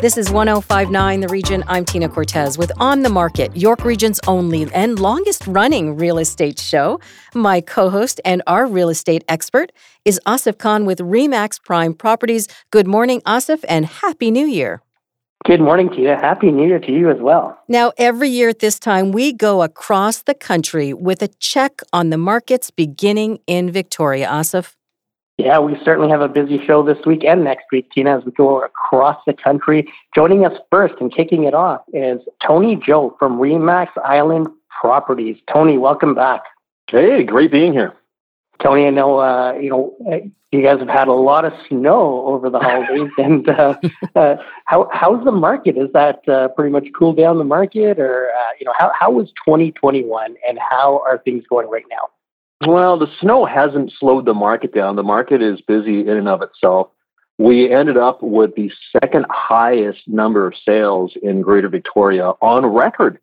This is 1059 The Region. I'm Tina Cortez with On the Market, York Region's only and longest running real estate show. My co host and our real estate expert is Asif Khan with REMAX Prime Properties. Good morning, Asif, and Happy New Year. Good morning, Tina. Happy New Year to you as well. Now, every year at this time, we go across the country with a check on the markets beginning in Victoria. Asif? Yeah, we certainly have a busy show this week and next week, Tina, as we go across the country. Joining us first and kicking it off is Tony Joe from Remax Island Properties. Tony, welcome back. Hey, great being here. Tony, I know uh, you know you guys have had a lot of snow over the holidays, and uh, uh, how how's the market? Is that uh, pretty much cooled down the market, or uh, you know how how was 2021, and how are things going right now? Well, the snow hasn't slowed the market down. The market is busy in and of itself. We ended up with the second highest number of sales in Greater Victoria on record,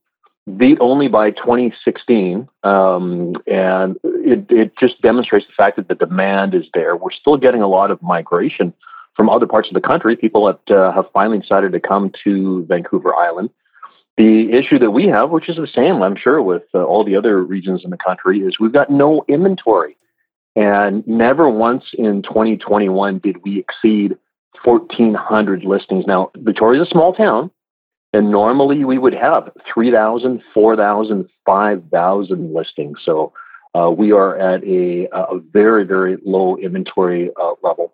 beat only by 2016. Um, and it, it just demonstrates the fact that the demand is there. We're still getting a lot of migration from other parts of the country, people that uh, have finally decided to come to Vancouver Island. The issue that we have, which is the same, I'm sure, with uh, all the other regions in the country, is we've got no inventory. And never once in 2021 did we exceed 1,400 listings. Now, Victoria is a small town, and normally we would have 3,000, 4,000, 5,000 listings. So uh, we are at a, a, very, very low inventory uh, level.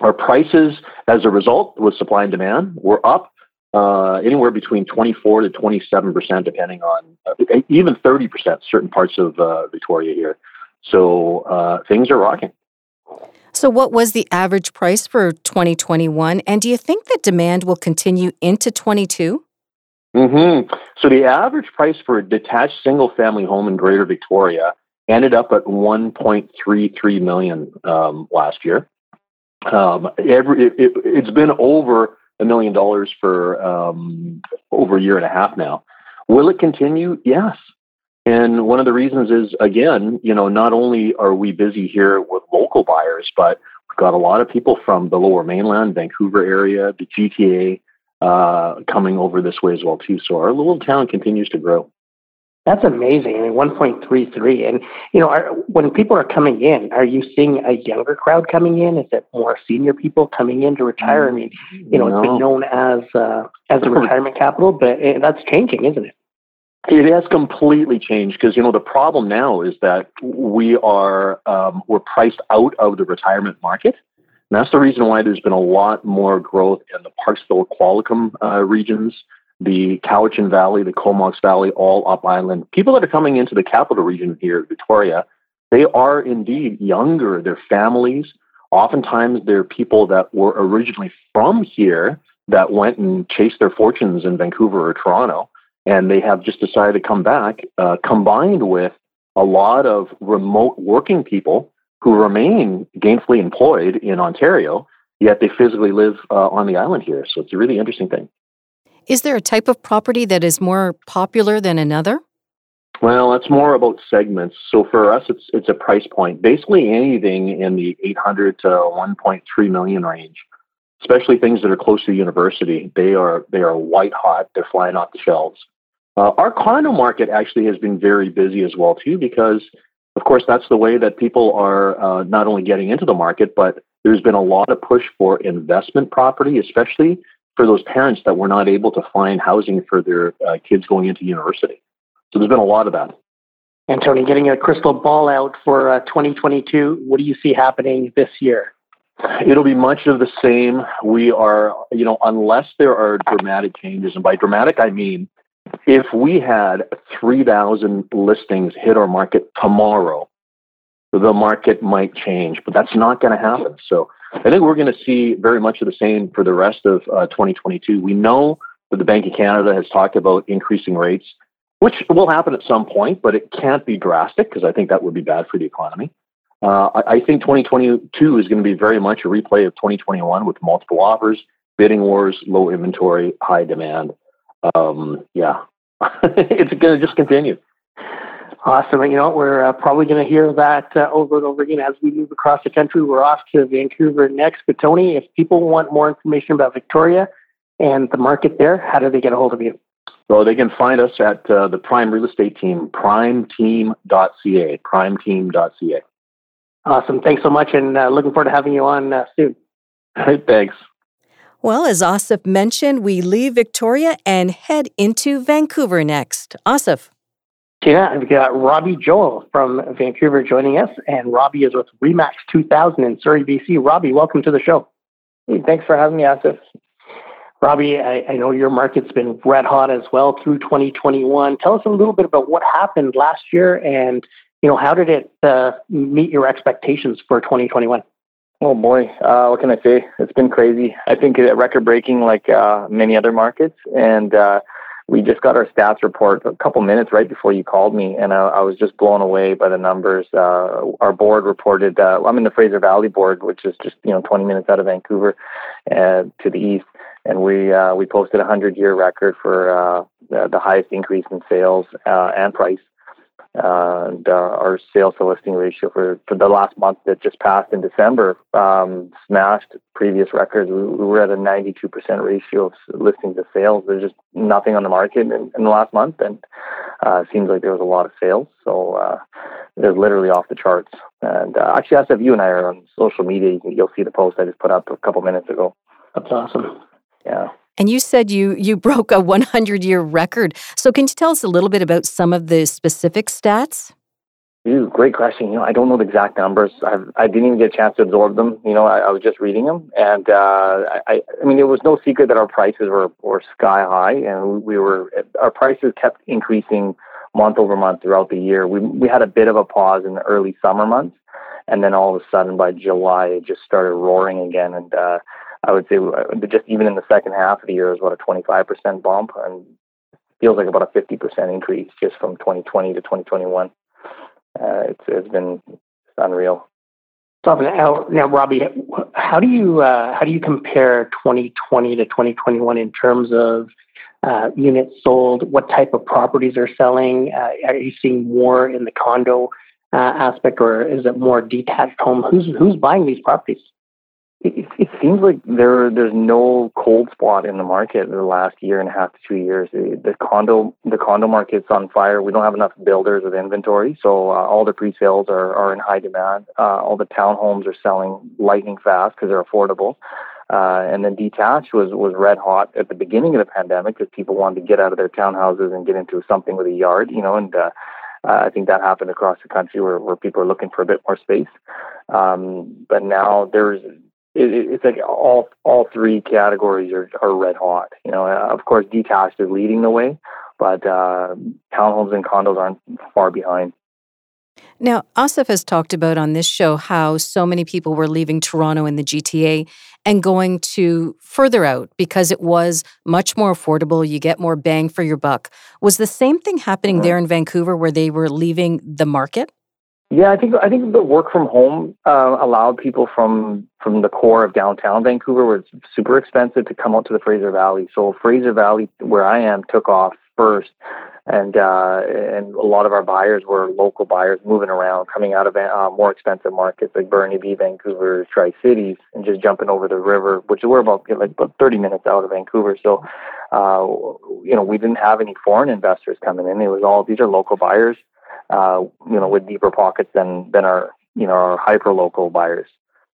Our prices, as a result, with supply and demand, were up uh, anywhere between 24 to 27 percent, depending on uh, even 30 percent certain parts of uh, Victoria here. So uh, things are rocking. So, what was the average price for 2021? And do you think that demand will continue into 22? Mm-hmm. So, the average price for a detached single family home in Greater Victoria ended up at 1.33 million um, last year. Um, every it, it, it's been over a million dollars for um, over a year and a half now. Will it continue? Yes. And one of the reasons is, again, you know, not only are we busy here with local buyers, but we've got a lot of people from the lower mainland, Vancouver area, the GTA, uh, coming over this way as well, too. So our little town continues to grow. That's amazing. I mean, 1.33. And, you know, are, when people are coming in, are you seeing a younger crowd coming in? Is it more senior people coming in to retire? I mean, you know, no. it's been known as, uh, as a retirement capital, but it, that's changing, isn't it? It has completely changed because, you know, the problem now is that we are, um, we're priced out of the retirement market. And that's the reason why there's been a lot more growth in the Parksville Qualicum uh, regions the Cowichan Valley, the Comox Valley, all up island. People that are coming into the capital region here, Victoria, they are indeed younger. They're families. Oftentimes, they're people that were originally from here that went and chased their fortunes in Vancouver or Toronto, and they have just decided to come back, uh, combined with a lot of remote working people who remain gainfully employed in Ontario, yet they physically live uh, on the island here. So it's a really interesting thing. Is there a type of property that is more popular than another? Well, it's more about segments. So for us, it's it's a price point. Basically, anything in the 800 to 1.3 million range, especially things that are close to the university, they are they are white hot. They're flying off the shelves. Uh, our condo market actually has been very busy as well too, because of course that's the way that people are uh, not only getting into the market, but there's been a lot of push for investment property, especially for those parents that were not able to find housing for their uh, kids going into university. So there's been a lot of that. And Tony, getting a crystal ball out for uh, 2022, what do you see happening this year? It'll be much of the same. We are, you know, unless there are dramatic changes, and by dramatic I mean if we had 3,000 listings hit our market tomorrow, the market might change, but that's not going to happen. So I think we're going to see very much of the same for the rest of uh, 2022. We know that the Bank of Canada has talked about increasing rates. which will happen at some point, but it can't be drastic because I think that would be bad for the economy. Uh, I, I, think 2022 is going to be very much a replay of 2021 with multiple offers, bidding wars, low inventory, high demand. Um, yeah, it's going to just continue. Awesome. You know, we're uh, probably going to hear that uh, over and over again as we move across the country. We're off to Vancouver next. But, Tony, if people want more information about Victoria and the market there, how do they get a hold of you? So they can find us at uh, the Prime Real Estate Team, primeteam.ca, primeteam.ca. Awesome. Thanks so much, and uh, looking forward to having you on uh, soon. Thanks. Well, as Asif mentioned, we leave Victoria and head into Vancouver next. Asif. I've got Robbie Johal from Vancouver joining us, and Robbie is with Remax 2000 in Surrey, BC. Robbie, welcome to the show. Hey, thanks for having me, Asif. Robbie, I, I, know your market's been red hot as well through 2021. Tell us a little bit about what happened last year and you know, how did it uh, meet your expectations for 2021? Oh boy, uh, what can I say? It's been crazy. I think record breaking like uh, many other markets, and uh, we just got our stats report a couple minutes right before you called me, and I, I was just blown away by the numbers. Uh, our board reported. Uh, I'm in the Fraser Valley board, which is just you know 20 minutes out of Vancouver, uh, to the east, and we uh, we posted a 100 year record for uh, the, the highest increase in sales uh, and price and uh, our sales to listing ratio for, for the last month that just passed in December um, smashed previous records. We, we, were at a 92% ratio of listings to sales. There's just nothing on the market in, in the last month, and uh, it seems like there was a lot of sales. So uh, was literally off the charts. And uh, actually, Asif you and I are on social media, you'll see the post I just put up a couple minutes ago. That's awesome. Yeah. And you said you you broke a 100 year record. So can you tell us a little bit about some of the specific stats? Ooh, great question. You know, I don't know the exact numbers. I've, I didn't even get a chance to absorb them. You know, I, I was just reading them, and uh, I, I mean, it was no secret that our prices were were sky high, and we were our prices kept increasing month over month throughout the year. We we had a bit of a pause in the early summer months, and then all of a sudden by July it just started roaring again, and uh, I would say uh, just even in the second half of the year is what a 25% bump and feels like about a 50% increase just from 2020 to 2021. Uh, it's, it's been unreal. So now, now, Robbie, how do you uh, how do you compare 2020 to 2021 in terms of uh, units sold? What type of properties are selling? Uh, are you seeing more in the condo uh, aspect, or is it more detached home? Who's who's buying these properties? It, it seems like there there's no cold spot in the market in the last year and a half to two years. The condo the condo market's on fire. We don't have enough builders with inventory, so uh, all the pre-sales are, are in high demand. Uh, all the townhomes are selling lightning fast because they're affordable. Uh, and then detached was was red hot at the beginning of the pandemic because people wanted to get out of their townhouses and get into something with a yard, you know, and uh, uh, I think that happened across the country where, where people are looking for a bit more space. Um, but now there's it, it's like all all three categories are, are red hot. You know, of course, detached is leading the way, but uh, townhomes and condos aren't far behind. Now, Asif has talked about on this show how so many people were leaving Toronto and the GTA and going to further out because it was much more affordable. You get more bang for your buck. Was the same thing happening mm-hmm. there in Vancouver where they were leaving the market? Yeah, I think I think the work from home uh, allowed people from from the core of downtown Vancouver, where it's super expensive, to come out to the Fraser Valley. So Fraser Valley, where I am, took off first, and uh, and a lot of our buyers were local buyers moving around, coming out of uh, more expensive markets like Burnaby, Vancouver, Tri Cities, and just jumping over the river, which we're about like about 30 minutes out of Vancouver. So, uh, you know, we didn't have any foreign investors coming in. It was all these are local buyers uh, you know, with deeper pockets than than our you know our hyper local buyers.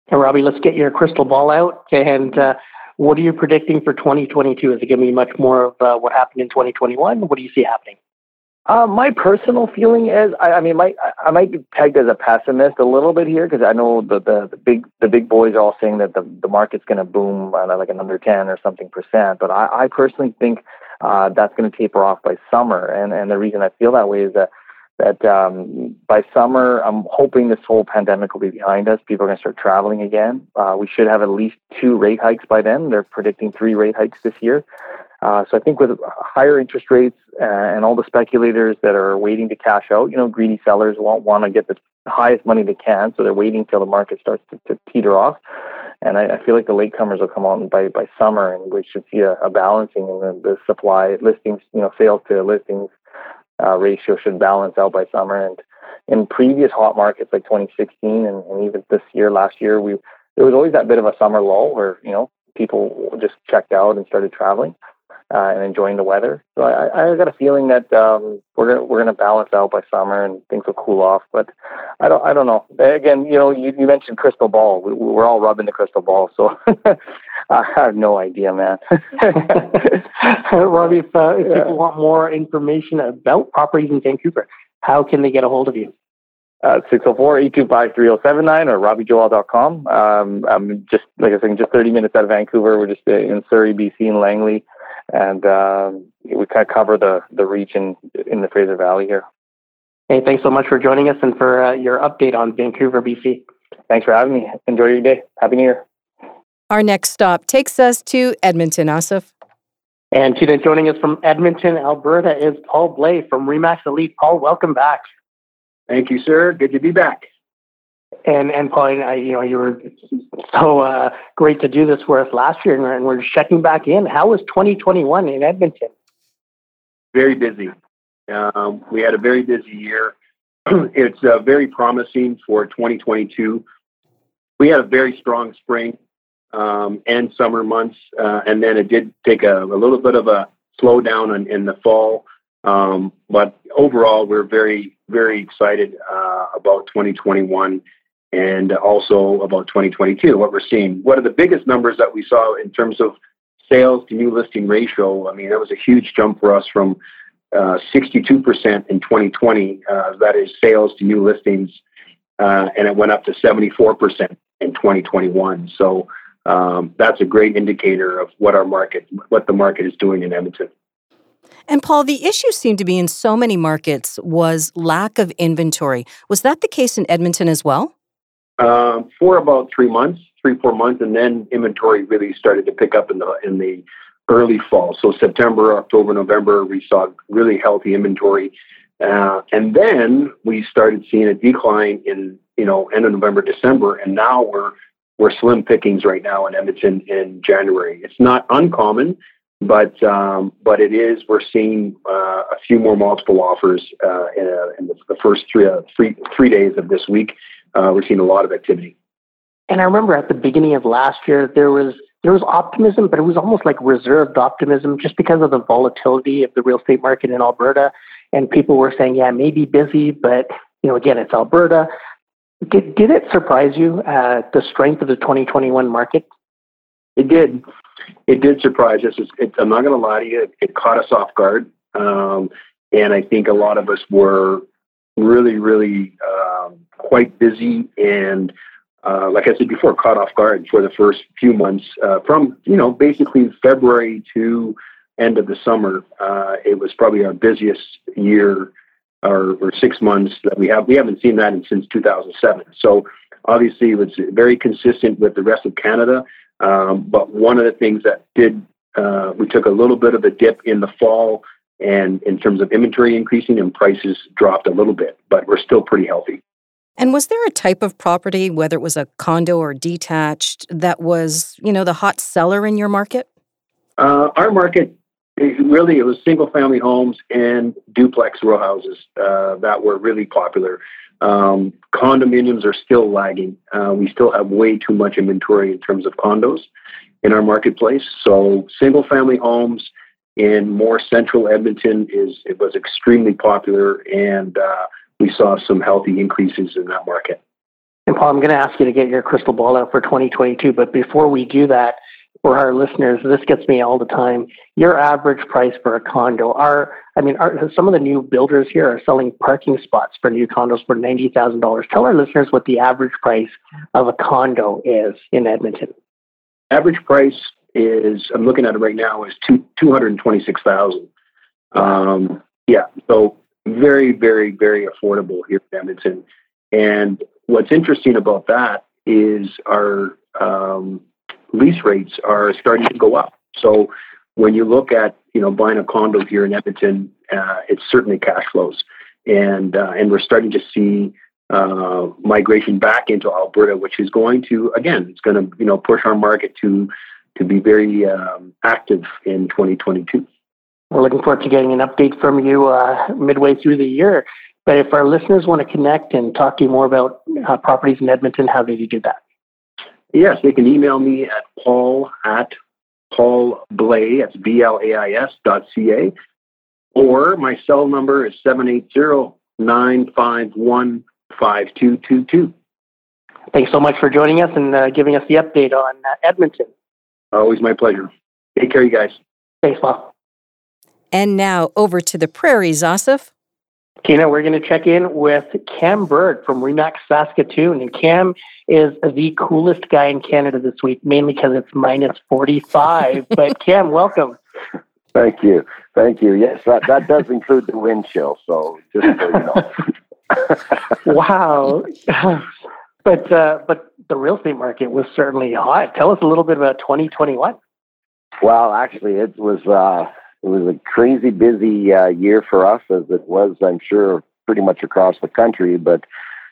And Robbie, let's get your crystal ball out. And uh, what are you predicting for 2022? Is it going to be much more of uh, what happened in 2021? What do you see happening? Uh, my personal feeling is, I, I mean, my, I might be pegged as a pessimist a little bit here because I know the, the, the big the big boys are all saying that the, the market's going to boom at like another 10 or something percent. But I, I personally think uh, that's going to taper off by summer, and and the reason I feel that way is that that um, by summer, I'm hoping this whole pandemic will be behind us. People are going to start traveling again. Uh, we should have at least two rate hikes by then. They're predicting three rate hikes this year. Uh, so I think with higher interest rates uh, and all the speculators that are waiting to cash out, you know, greedy sellers won't want to get the highest money they can, so they're waiting till the market starts to, to teeter off. And I, I, feel like the latecomers will come on by, by summer, and we should see a, a balancing in the, the, supply listings, you know, sales to listings uh, ratio should balance out by summer. And in previous hot markets like 2016 and, and even this year, last year, we there was always that bit of a summer lull where you know people just checked out and started traveling uh, and enjoying the weather. So I, I got a feeling that um, we're gonna, we're going to balance out by summer and things will cool off. But I don't I don't know. Again, you know, you, you mentioned crystal ball. We, we're all rubbing the crystal ball, so I have no idea, man. Robbie, if, uh, if yeah. people want more information about properties in Vancouver, how can they get a hold of you? Uh, 604-825-3079 or robbiejohal.com. Um, I'm just, like I said, just 30 minutes out of Vancouver. We're just in Surrey, BC and Langley and um, we kind of cover the the region in the Fraser Valley here. Hey, thanks so much for joining us and for uh, your update on Vancouver, BC. Thanks for having me. Enjoy your day. Happy New Year. Our next stop takes us to Edmonton, Asif. And today, joining us from Edmonton, Alberta, is Paul Blais from Remax Elite. Paul, welcome back. Thank you, sir. Good to be back. And and Paul, I, you know, you were so uh, great to do this with last year, and we're checking back in. How was 2021 in Edmonton? Very busy. Um, we had a very busy year. it's uh, very promising for 2022. We had a very strong spring um, and summer months, uh, and then it did take a, a little bit of a slowdown in, in the fall. Um, but overall, we're very, very excited uh, about 2021 and also about 2022, what we're seeing. What are the biggest numbers that we saw in terms of sales to new listing ratio? I mean, that was a huge jump for us from uh, 62% in 2020, uh, that is sales to new listings, uh, and it went up to 74% in 2021. So um, that's a great indicator of what our market, what the market is doing in Edmonton. And Paul, the issue seemed to be in so many markets was lack of inventory. Was that the case in Edmonton as well? Um, for about three months, three four months, and then inventory really started to pick up in the in the early fall. So September, October, November, we saw really healthy inventory, uh, and then we started seeing a decline in you know end of November, December, and now we're we're slim pickings right now in Edmonton in January. It's not uncommon, but um, but it is. We're seeing uh, a few more multiple offers uh, in, a, in the, first three, uh, three three days of this week uh, we're seeing a lot of activity. And I remember at the beginning of last year, there was there was optimism, but it was almost like reserved optimism, just because of the volatility of the real estate market in Alberta. And people were saying, "Yeah, maybe busy, but you know, again, it's Alberta." Did did it surprise you uh, the strength of the 2021 market? It did. It did surprise us. It, I'm not going to lie to you. It, it, caught us off guard, um, and I think a lot of us were really, really um, quite busy and uh, like I said before, caught off guard for the first few months uh, from you know basically February to end of the summer. Uh, it was probably our busiest year or, or, six months that we have. We haven't seen that in, since 2007. So obviously it was very consistent with the rest of Canada. Um, but one of the things that did uh, we took a little bit of a dip in the fall and in terms of inventory increasing and prices dropped a little bit, but we're still pretty healthy. And was there a type of property, whether it was a condo or detached, that was, you know, the hot seller in your market? Uh, our market, really, it was single family homes and duplex row houses uh, that were really popular. Um, condominiums are still lagging. Uh, we still have way too much inventory in terms of condos in our marketplace. So, single family homes in more central Edmonton is it was extremely popular, and uh, we saw some healthy increases in that market. And Paul, I'm going to ask you to get your crystal ball out for 2022, but before we do that, for our listeners, this gets me all the time. Your average price for a condo are, I mean, are, some of the new builders here are selling parking spots for new condos for ninety thousand dollars. Tell our listeners what the average price of a condo is in Edmonton. Average price is I'm looking at it right now is two two hundred and twenty six thousand. Um, yeah, so very very very affordable here in Edmonton. And what's interesting about that is our um, lease rates are starting to go up. So when you look at you know buying a condo here in Edmonton, uh, it's certainly cash flows, and uh, and we're starting to see uh, migration back into Alberta, which is going to again, it's going to you know push our market to to be very um, active in 2022. We're looking forward to getting an update from you uh, midway through the year. But if our listeners want to connect and talk to you more about uh, properties in Edmonton, how do you do that? Yes, they can email me at paul at Paul Blais, that's B L A I S dot C A, or my cell number is 780 951 5222. Thanks so much for joining us and uh, giving us the update on uh, Edmonton. Always my pleasure. Take care, you guys. Thanks, Paul. And now over to the prairies, Asif. Tina, we're going to check in with Cam Bird from Remax Saskatoon. And Cam is the coolest guy in Canada this week, mainly because it's minus 45. but Cam, welcome. Thank you. Thank you. Yes, that, that does include the wind chill. So just so you know. wow. but, uh, but the real estate market was certainly hot. Tell us a little bit about 2021. Well, actually, it was. Uh, it was a crazy busy uh, year for us, as it was, I'm sure, pretty much across the country. But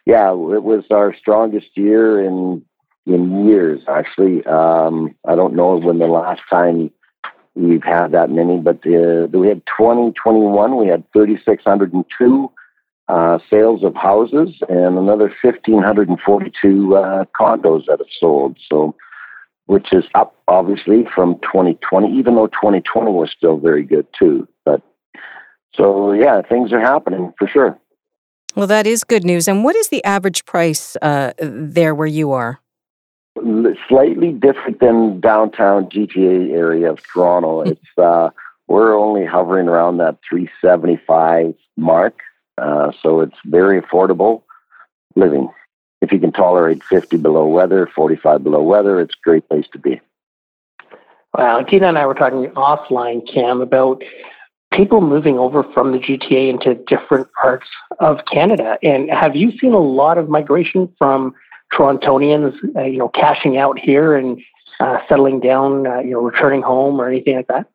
yeah, it was our strongest year in in years. Actually, um, I don't know when the last time we've had that many, but uh, we had 2021. We had 3,602 uh, sales of houses and another 1,542 uh, condos that have sold. So which is up obviously from 2020, even though 2020 was still very good too. But so yeah, things are happening for sure. Well, that is good news. And what is the average price uh, there where you are? Slightly different than downtown GTA area of Toronto. Hmm. It's uh, we're only hovering around that 375 mark, uh, so it's very affordable living if you can tolerate 50 below weather, 45 below weather, it's a great place to be. Well, Tina and I were talking offline, Cam, about people moving over from the GTA into different parts of Canada. And have you seen a lot of migration from Torontonians, uh, you know, cashing out here and uh, settling down, uh, you know, returning home or anything like that?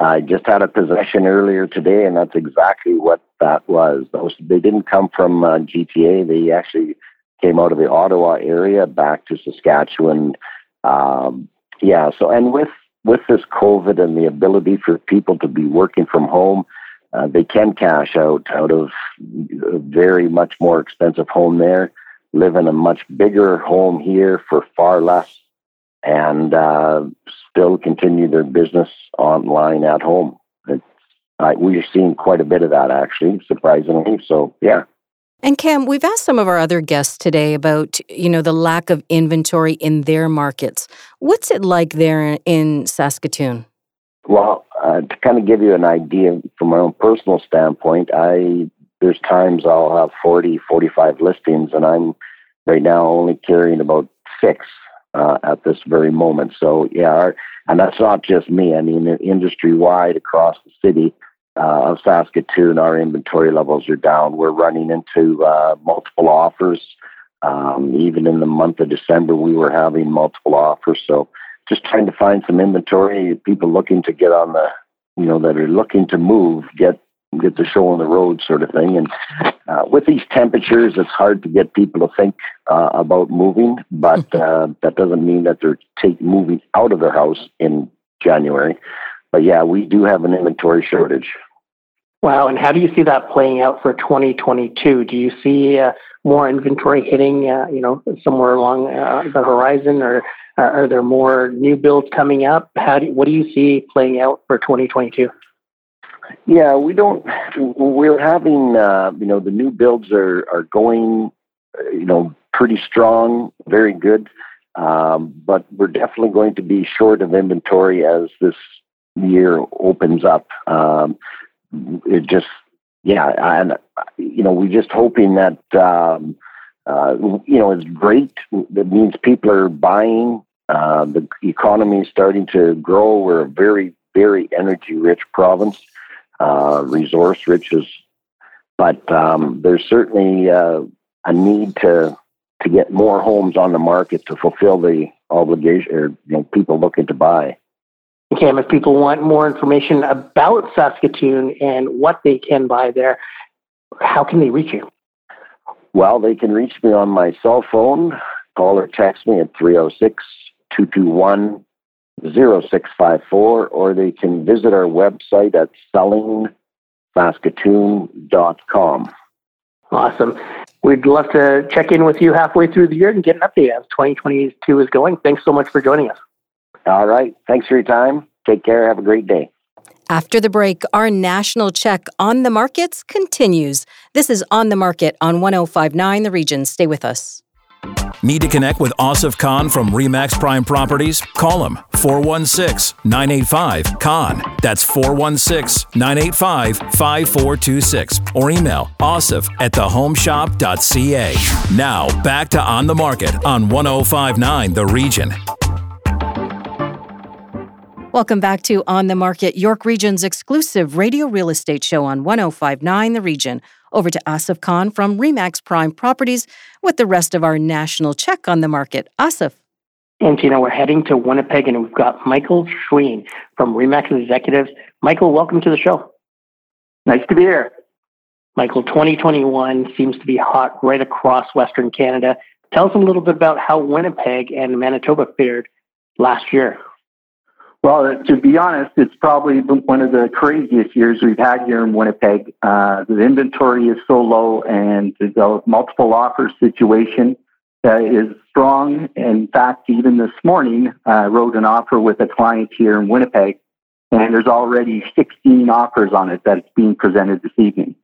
I just had a possession earlier today, and that's exactly what that was. Those they didn't come from uh, GTA. They actually came out of the Ottawa area back to Saskatchewan. Um, yeah, so and with with this COVID and the ability for people to be working from home, uh, they can cash out out of a very much more expensive home there, live in a much bigger home here for far less, and uh, still continue their business online at home. It's, uh, we're seeing quite a bit of that actually, surprisingly. So yeah. And Cam, we've asked some of our other guests today about, you know, the lack of inventory in their markets. What's it like there in Saskatoon? Well, uh, to kind of give you an idea from my own personal standpoint, I there's times I'll have 40, 45 listings, and I'm right now only carrying about six uh, at this very moment. So yeah, our, and that's not just me. I mean, industry wide across the city, uh, of Saskatoon, our inventory levels are down. We're running into uh, multiple offers. Um, even in the month of December, we were having multiple offers. So just trying to find some inventory. People looking to get on the, you know, that are looking to move, get get the show on the road, sort of thing. And uh, with these temperatures, it's hard to get people to think uh, about moving. But uh, that doesn't mean that they're take, moving out of their house in January. But yeah, we do have an inventory shortage. Wow. And how do you see that playing out for 2022? Do you see uh, more inventory hitting, uh, you know, somewhere along uh, the horizon, or are there more new builds coming up? How do what do you see playing out for 2022? Yeah, we don't. We're having, uh, you know, the new builds are are going, uh, you know, pretty strong, very good. Um, but we're definitely going to be short of inventory as this year opens up. Um, it just yeah and you know we're just hoping that um, uh, you know it's great that means people are buying uh, the economy is starting to grow we're a very very energy rich province uh, resource rich is but um, there's certainly uh, a need to to get more homes on the market to fulfill the obligation or you know people looking to buy Cam, if people want more information about Saskatoon and what they can buy there, how can they reach you? Well, they can reach me on my cell phone. Call or text me at 306 221 0654, or they can visit our website at sellingsaskatoon.com. Awesome. We'd love to check in with you halfway through the year and get an update as 2022 is going. Thanks so much for joining us. All right. Thanks for your time. Take care. Have a great day. After the break, our national check on the markets continues. This is On the Market on 1059 The Region. Stay with us. Need to connect with Asif Khan from Remax Prime Properties? Call him 416 985 Khan. That's 416 985 5426. Or email asif at thehomeshop.ca. Now, back to On the Market on 1059 The Region. Welcome back to On the Market, York Region's exclusive radio real estate show on 1059 The Region. Over to Asif Khan from Remax Prime Properties with the rest of our national check on the market. Asif. And you know, we're heading to Winnipeg and we've got Michael Schween from Remax Executives. Michael, welcome to the show. Nice to be here. Michael, 2021 seems to be hot right across Western Canada. Tell us a little bit about how Winnipeg and Manitoba fared last year. Well, to be honest, it's probably one of the craziest years we've had here in Winnipeg. Uh, the inventory is so low, and the multiple offers situation uh, is strong. In fact, even this morning, I uh, wrote an offer with a client here in Winnipeg, and there's already 16 offers on it that's being presented this evening.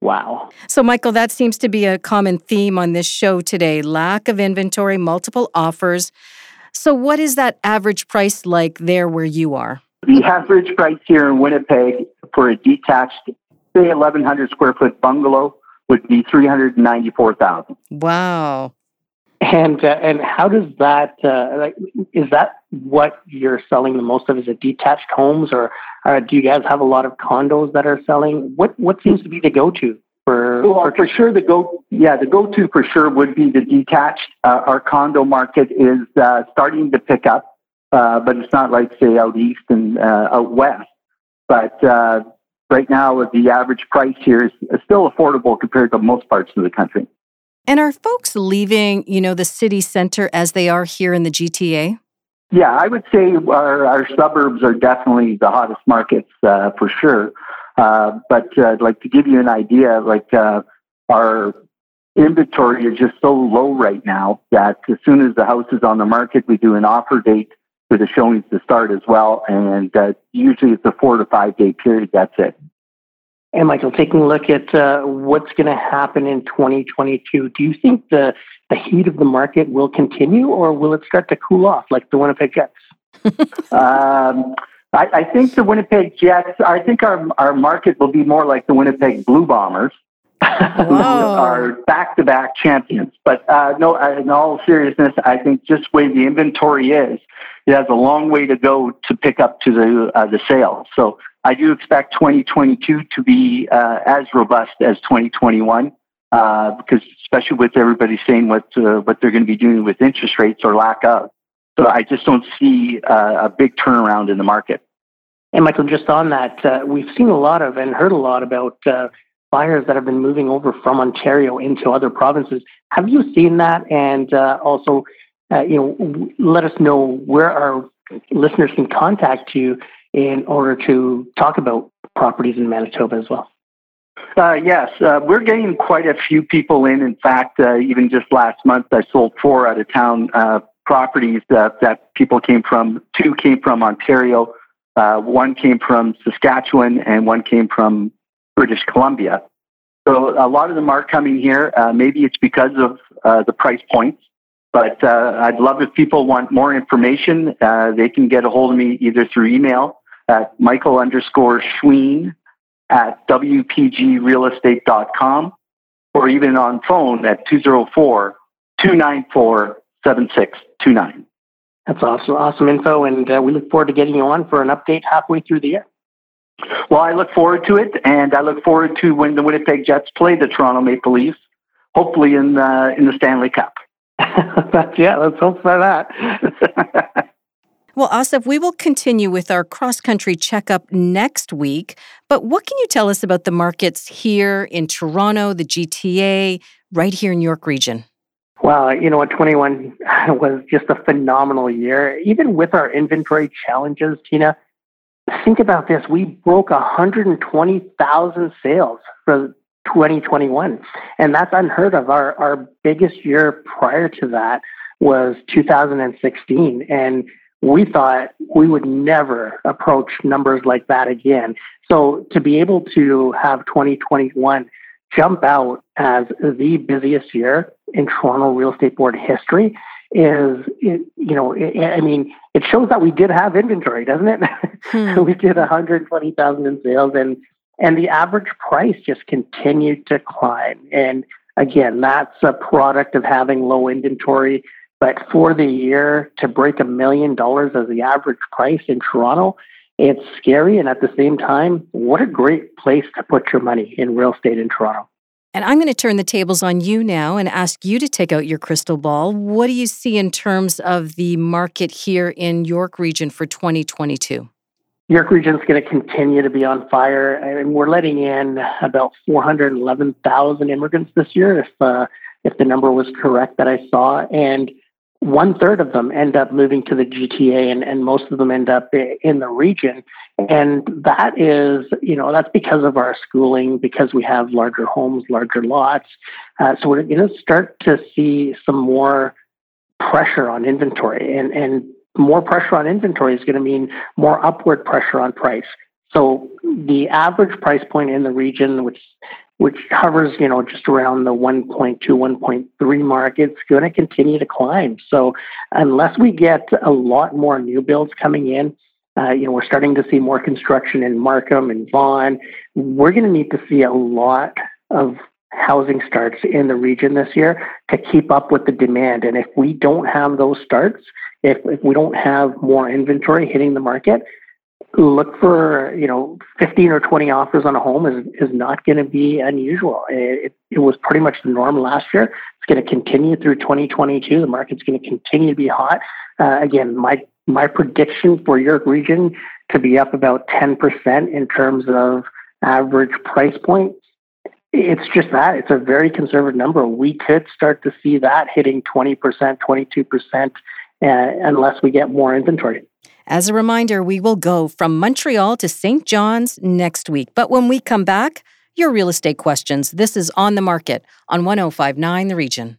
Wow. So, Michael, that seems to be a common theme on this show today lack of inventory, multiple offers. So, what is that average price like there where you are? The average price here in Winnipeg for a detached, say, 1,100 square foot bungalow would be 394000 Wow. And uh, and how does that uh, like is that what you're selling the most of? Is it detached homes, or uh, do you guys have a lot of condos that are selling? What what seems to be the go to? For well, for sure the go yeah the go to for sure would be the detached. Uh, our condo market is uh, starting to pick up, uh, but it's not like say out east and uh, out west. But uh, right now, the average price here is still affordable compared to most parts of the country. And are folks leaving, you know, the city center as they are here in the GTA? Yeah, I would say our, our suburbs are definitely the hottest markets uh, for sure. Uh, but uh, like to give you an idea, like uh, our inventory is just so low right now that as soon as the house is on the market, we do an offer date for the showings to start as well, and uh, usually it's a four to five day period. That's it. And Michael, taking a look at uh, what's going to happen in 2022, do you think the the heat of the market will continue, or will it start to cool off like the Winnipeg Jets? um, I, I, think the Winnipeg Jets. I think our our market will be more like the Winnipeg Blue Bombers, who are back to back champions. But uh, no, in all seriousness, I think just the way the inventory is, it has a long way to go to pick up to the uh, the sale. So I do expect 2022 to be uh, as robust as 2021. Uh, because especially with everybody saying what uh, what they're going to be doing with interest rates or lack of, so I just don't see uh, a big turnaround in the market. And Michael, just on that, uh, we've seen a lot of and heard a lot about uh, buyers that have been moving over from Ontario into other provinces. Have you seen that? And uh, also, uh, you know, let us know where our listeners can contact you in order to talk about properties in Manitoba as well. Uh, yes, uh, we're getting quite a few people in. In fact, uh, even just last month, I sold four out of town uh, properties that, that people came from. Two came from Ontario, uh, one came from Saskatchewan, and one came from British Columbia. So a lot of them are coming here. Uh, maybe it's because of uh, the price points, but uh, I'd love if people want more information. Uh, they can get a hold of me either through email at Michael underscore Schween at WPGrealestate.com or even on phone at 204 294 7629. That's awesome, awesome info, and uh, we look forward to getting you on for an update halfway through the year. Well, I look forward to it, and I look forward to when the Winnipeg Jets play the Toronto Maple Leafs, hopefully in the in the Stanley Cup. yeah, let's hope for that. Well, Asif, we will continue with our cross country checkup next week. But what can you tell us about the markets here in Toronto, the GTA, right here in York Region? Well, you know, 21 was just a phenomenal year. Even with our inventory challenges, Tina, think about this. We broke 120,000 sales for 2021. And that's unheard of. Our, our biggest year prior to that was 2016. And we thought we would never approach numbers like that again. So to be able to have 2021 jump out as the busiest year in Toronto real estate board history is, you know, I mean, it shows that we did have inventory, doesn't it? Hmm. we did 120,000 in sales and, and the average price just continued to climb. And again, that's a product of having low inventory. But for the year to break a million dollars as the average price in Toronto, it's scary. And at the same time, what a great place to put your money in real estate in Toronto. And I'm going to turn the tables on you now and ask you to take out your crystal ball. What do you see in terms of the market here in York Region for 2022? York Region is going to continue to be on fire, and we're letting in about 411,000 immigrants this year, if uh, if the number was correct that I saw. And one third of them end up moving to the GTA and, and most of them end up in the region. And that is, you know, that's because of our schooling, because we have larger homes, larger lots. Uh, so we're going to start to see some more pressure on inventory and, and more pressure on inventory is going to mean more upward pressure on price. So the average price point in the region, which which hovers, you know, just around the 1.2, 1.3 mark, it's going to continue to climb. So unless we get a lot more new builds coming in, uh, you know, we're starting to see more construction in Markham and Vaughan. We're going to need to see a lot of housing starts in the region this year to keep up with the demand. And if we don't have those starts, if, if we don't have more inventory hitting the market, look for you know 15 or 20 offers on a home is is not going to be unusual. It, it was pretty much the norm last year. It's going to continue through 2022. The market's going to continue to be hot. Uh, again, my my prediction for York Region to be up about 10% in terms of average price point. It's just that it's a very conservative number. We could start to see that hitting 20%, 22% uh, unless we get more inventory. As a reminder, we will go from Montreal to St. John's next week. But when we come back, your real estate questions. This is On the Market on 1059 The Region.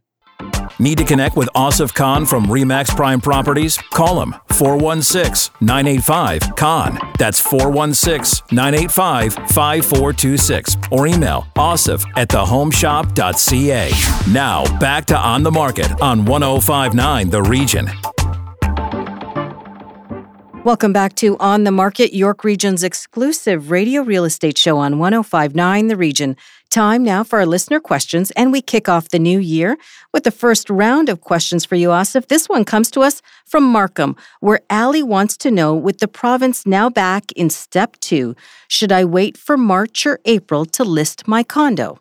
Need to connect with Asif Khan from Remax Prime Properties? Call him 416 985 Khan. That's 416 985 5426. Or email asif at thehomeshop.ca. Now, back to On the Market on 1059 The Region. Welcome back to On the Market, York Region's exclusive radio real estate show on 1059 The Region. Time now for our listener questions, and we kick off the new year with the first round of questions for you, Asif. This one comes to us from Markham, where Ali wants to know with the province now back in step two, should I wait for March or April to list my condo?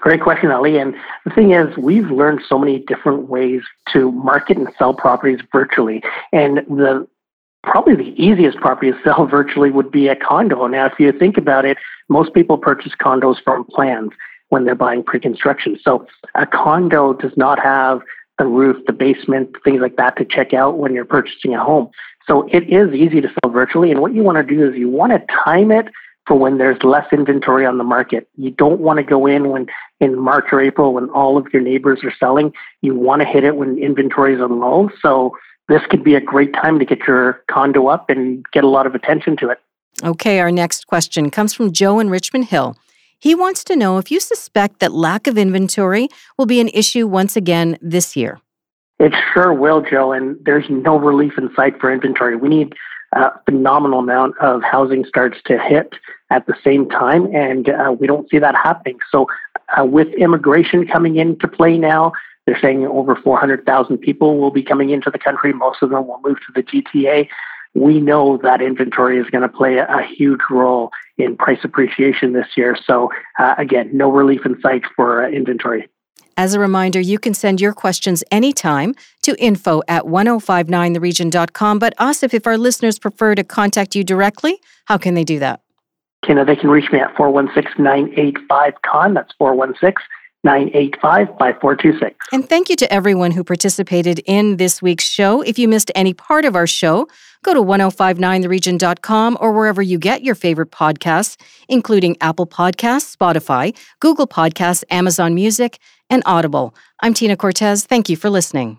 Great question, Ali. And the thing is, we've learned so many different ways to market and sell properties virtually. And the probably the easiest property to sell virtually would be a condo. Now, if you think about it, most people purchase condos from plans when they're buying pre-construction. So a condo does not have the roof, the basement, things like that to check out when you're purchasing a home. So it is easy to sell virtually. And what you want to do is you want to time it for when there's less inventory on the market. You don't want to go in when in March or April when all of your neighbors are selling. You want to hit it when inventory is low. So this could be a great time to get your condo up and get a lot of attention to it. Okay, our next question comes from Joe in Richmond Hill. He wants to know if you suspect that lack of inventory will be an issue once again this year. It sure will, Joe, and there's no relief in sight for inventory. We need a phenomenal amount of housing starts to hit at the same time, and uh, we don't see that happening. So, uh, with immigration coming into play now, they're saying over 400,000 people will be coming into the country. Most of them will move to the GTA. We know that inventory is going to play a, huge role in price appreciation this year. So, uh, again, no relief in sight for uh, inventory. As a reminder, you can send your questions anytime to info at 1059theregion.com. But Asif, if our listeners prefer to contact you directly, how can they do that? You know, they can reach me at 416-985-Khan. That's 416 985 5426. And thank you to everyone who participated in this week's show. If you missed any part of our show, go to 1059theregion.com or wherever you get your favorite podcasts, including Apple Podcasts, Spotify, Google Podcasts, Amazon Music, and Audible. I'm Tina Cortez. Thank you for listening.